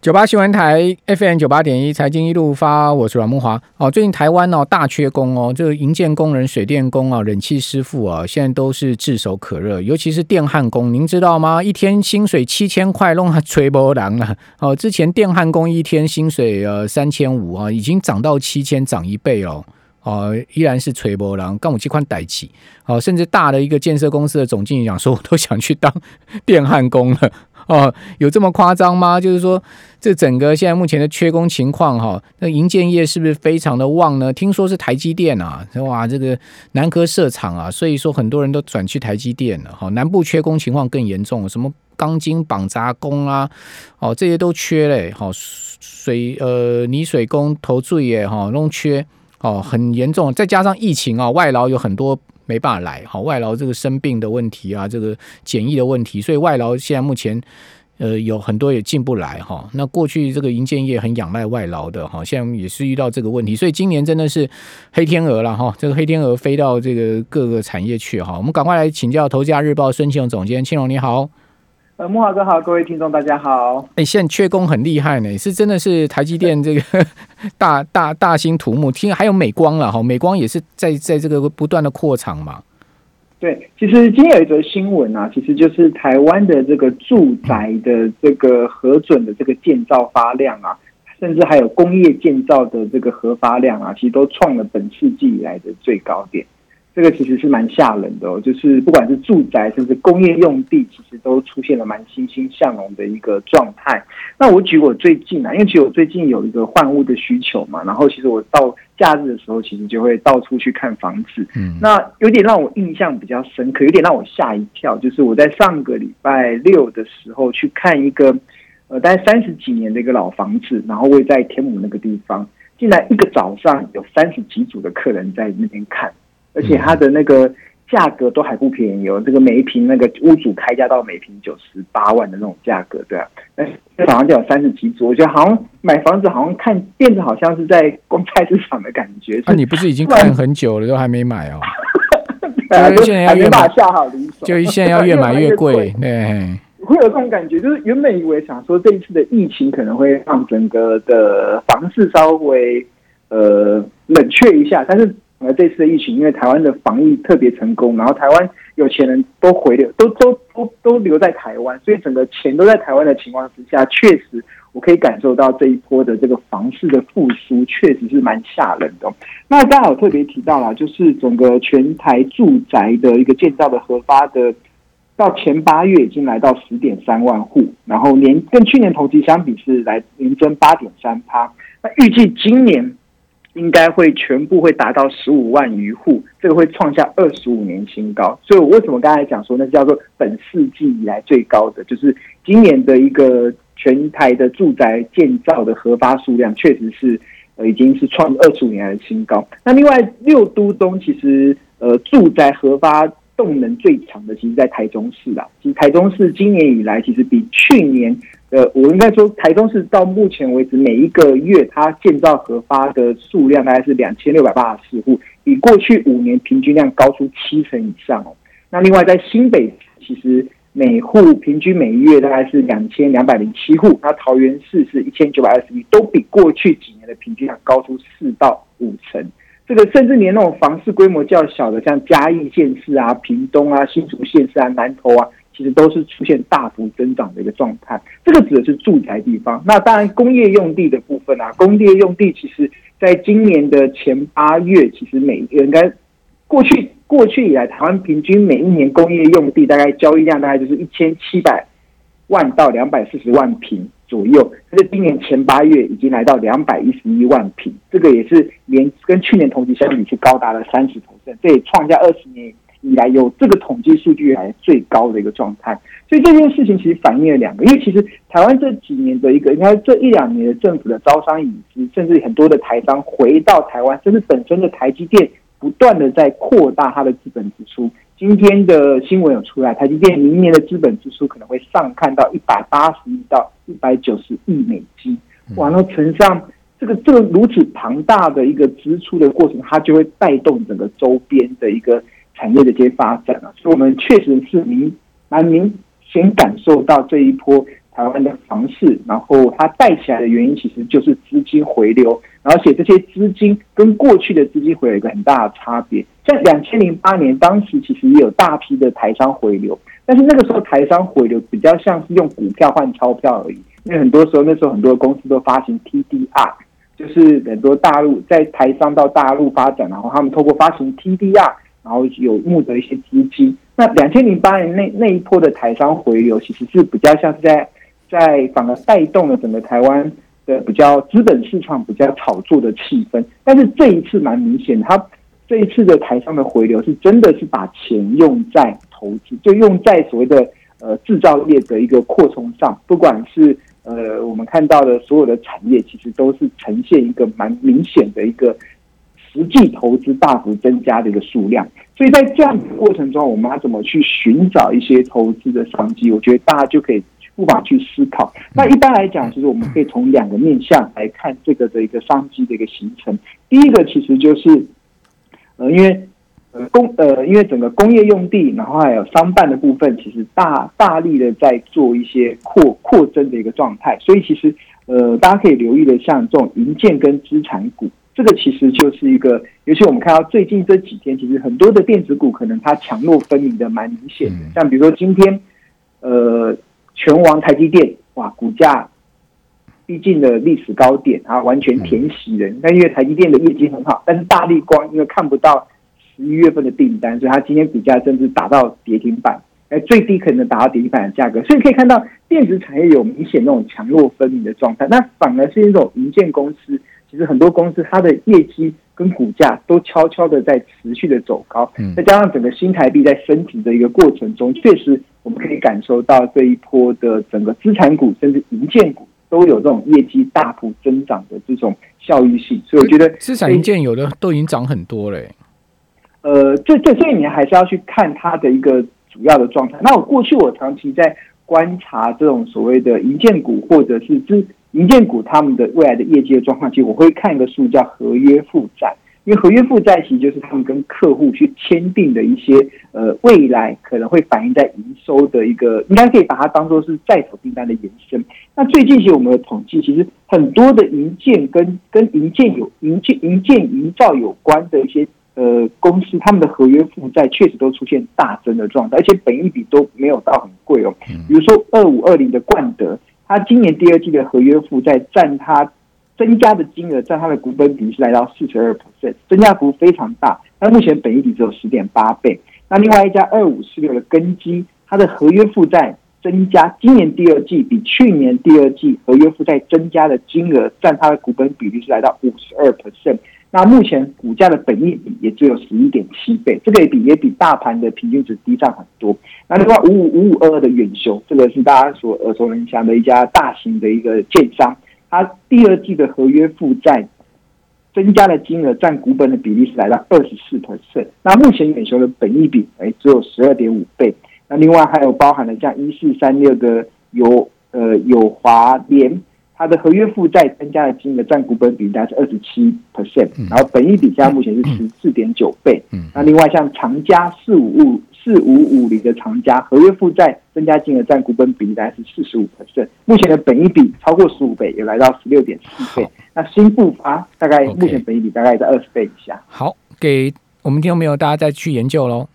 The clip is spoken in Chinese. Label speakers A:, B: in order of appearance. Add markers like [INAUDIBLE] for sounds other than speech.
A: 九八新闻台 FM 九八点一财经一路发，我是阮木华。哦，最近台湾哦大缺工哦，这个营建工人、水电工啊、冷气师傅啊，现在都是炙手可热，尤其是电焊工，您知道吗？一天薪水七千块，弄他吹波浪了。哦，之前电焊工一天薪水呃三千五啊，已经涨到七千，涨一倍哦。哦，依然是吹波浪，刚我这款代起。哦，甚至大的一个建设公司的总经理讲说，我都想去当电焊工了。哦，有这么夸张吗？就是说，这整个现在目前的缺工情况，哈，那银建业是不是非常的旺呢？听说是台积电啊，哇，这个南科设厂啊，所以说很多人都转去台积电了。哈，南部缺工情况更严重，什么钢筋绑扎工啊，哦，这些都缺嘞。好，水呃泥水工、投注也哈弄缺，哦，很严重。再加上疫情啊，外劳有很多。没办法来，好外劳这个生病的问题啊，这个检疫的问题，所以外劳现在目前呃有很多也进不来哈。那过去这个银建业很仰赖外劳的哈，现在也是遇到这个问题，所以今年真的是黑天鹅了哈。这个黑天鹅飞到这个各个产业去哈。我们赶快来请教《头家日报》孙庆荣总监，庆荣你好。
B: 呃，木华哥好，各位听众大家好。
A: 哎，现在缺工很厉害呢，是真的是台积电这个 [LAUGHS] 大大大兴土木，听还有美光了哈，美光也是在在这个不断的扩厂嘛。
B: 对，其实今天有一则新闻啊，其实就是台湾的这个住宅的这个核准的这个建造发量啊，甚至还有工业建造的这个核发量啊，其实都创了本世纪以来的最高点。这个其实是蛮吓人的哦，就是不管是住宅甚至工业用地，其实都出现了蛮欣欣向荣的一个状态。那我举我最近啊，因为其实我最近有一个换屋的需求嘛，然后其实我到假日的时候，其实就会到处去看房子。嗯，那有点让我印象比较深刻，有点让我吓一跳，就是我在上个礼拜六的时候去看一个呃，大概三十几年的一个老房子，然后位在天母那个地方，竟然一个早上有三十几组的客人在那边看。而且它的那个价格都还不便宜哦，这个每一平那个屋主开价到每平九十八万的那种价格，对啊，那早上就有三十几组，我觉得好像买房子好像看变得好像是在逛菜市场的感觉。
A: 那你不是已经看很久了，都还没买哦？[LAUGHS]
B: 就现在要越买下好
A: 就现在要越买越贵，[LAUGHS] 对。
B: 会有这种感觉，就是原本以为想说这一次的疫情可能会让整个的房市稍微呃冷却一下，但是。而这次的疫情，因为台湾的防疫特别成功，然后台湾有钱人都回流，都都都都留在台湾，所以整个钱都在台湾的情况之下，确实我可以感受到这一波的这个房市的复苏，确实是蛮吓人的。那刚好特别提到了，就是整个全台住宅的一个建造的核发的，到前八月已经来到十点三万户，然后年跟去年同期相比是来年增八点三趴，那预计今年。应该会全部会达到十五万余户，这个会创下二十五年新高。所以，我为什么刚才讲说那叫做本世纪以来最高的，就是今年的一个全台的住宅建造的核发数量，确实是呃已经是创二十五年来的新高。那另外六都中，其实呃住宅核发动能最强的，其实在台中市啦。其实台中市今年以来，其实比去年。呃，我应该说，台中市到目前为止，每一个月它建造核发的数量大概是两千六百八十四户，比过去五年平均量高出七成以上哦。那另外在新北，其实每户平均每月大概是两千两百零七户，那桃园市是一千九百二十一，都比过去几年的平均量高出四到五成。这个甚至连那种房市规模较小的，像嘉义县市啊、屏东啊、新竹县市啊、南投啊。其实都是出现大幅增长的一个状态，这个指的是住宅地方。那当然，工业用地的部分啊，工业用地其实在今年的前八月，其实每应该过去过去以来，台湾平均每一年工业用地大概交易量大概就是一千七百万到两百四十万平左右。但是今年前八月已经来到两百一十一万平，这个也是连跟去年同期相比是高达了三十成这也创下二十年。以来有这个统计数据来最高的一个状态，所以这件事情其实反映了两个，因为其实台湾这几年的一个，应该这一两年的政府的招商引资，甚至很多的台商回到台湾，甚至本身的台积电不断的在扩大它的资本支出。今天的新闻有出来，台积电明年的资本支出可能会上看到一百八十亿到一百九十亿美金，完了乘上这个这个如此庞大的一个支出的过程，它就会带动整个周边的一个。产业的这些发展啊，所以我们确实是明蛮明显感受到这一波台湾的房市，然后它带起来的原因其实就是资金回流，而且这些资金跟过去的资金回流有一个很大的差别。像两千零八年，当时其实也有大批的台商回流，但是那个时候台商回流比较像是用股票换钞票而已，因为很多时候那时候很多公司都发行 TDR，就是很多大陆在台商到大陆发展，然后他们透过发行 TDR，然后有募得一些资金。那两千零八年那那一波的台商回流，其实是比较像是在在反而带动了整个台湾的比较资本市场比较炒作的气氛。但是这一次蛮明显，他。这一次的台商的回流是真的是把钱用在投资，就用在所谓的呃制造业的一个扩充上。不管是呃我们看到的所有的产业，其实都是呈现一个蛮明显的一个实际投资大幅增加的一个数量。所以在这样的过程中，我们要怎么去寻找一些投资的商机？我觉得大家就可以不妨去思考。那一般来讲，其实我们可以从两个面向来看这个的一个商机的一个形成。第一个其实就是。呃，因为呃工呃，因为整个工业用地，然后还有商办的部分，其实大大力的在做一些扩扩增的一个状态，所以其实呃，大家可以留意的，像这种银建跟资产股，这个其实就是一个，尤其我们看到最近这几天，其实很多的电子股可能它强弱分明的蛮明显的，像比如说今天呃，全王台积电，哇，股价。逼近了历史高点啊，完全填息人。那因为台积电的业绩很好，但是大力光因为看不到十一月份的订单，所以它今天股价甚至打到跌停板，哎，最低可能达到跌停板的价格。所以可以看到电子产业有明显那种强弱分明的状态。那反而是一种银建公司，其实很多公司它的业绩跟股价都悄悄的在持续的走高。再加上整个新台币在升值的一个过程中，确实我们可以感受到这一波的整个资产股甚至银建股。都有这种业绩大幅增长的这种效益性，所以我觉得
A: 资产银件有的都已经涨很多嘞。
B: 呃，这这所以你还是要去看它的一个主要的状态。那我过去我长期在观察这种所谓的银建股或者是资银建股他们的未来的业绩的状况，其实我会看一个数叫合约负债。因为合约负债其实就是他们跟客户去签订的一些呃未来可能会反映在营收的一个，应该可以把它当做是在手订单的延伸。那最近其实我们的统计，其实很多的营建跟跟营建有营建营建营造有关的一些呃公司，他们的合约负债确实都出现大增的状态，而且本一笔都没有到很贵哦。比如说二五二零的冠德，它今年第二季的合约负债占它。增加的金额占它的股本比是来到四十二 percent，增加幅非常大。那目前本益比只有十点八倍。那另外一家二五四六的根基，它的合约负债增加，今年第二季比去年第二季合约负债增加的金额占它的股本比例是来到五十二 percent。那目前股价的本益比也只有十一点七倍，这个也比也比大盘的平均值低上很多。那另外五五五五二二的远雄，这个是大家所耳熟能详的一家大型的一个建商。它第二季的合约负债增加的金额占股本的比例是来到二十四 percent。那目前远雄的本益比哎只有十二点五倍。那另外还有包含了像一四三六的有呃有华联，它的合约负债增加的金额占股本比大概是二十七 percent，然后本益比现在目前是十四点九倍。那另外像长嘉四五五。四五五零的长家合约负债增加金额占股本比例大概是四十五 percent，目前的本益比超过十五倍，也来到十六点四倍。那新复发大概目前本益比大概在二十倍以下。
A: 好，给我们听众朋友大家再去研究喽。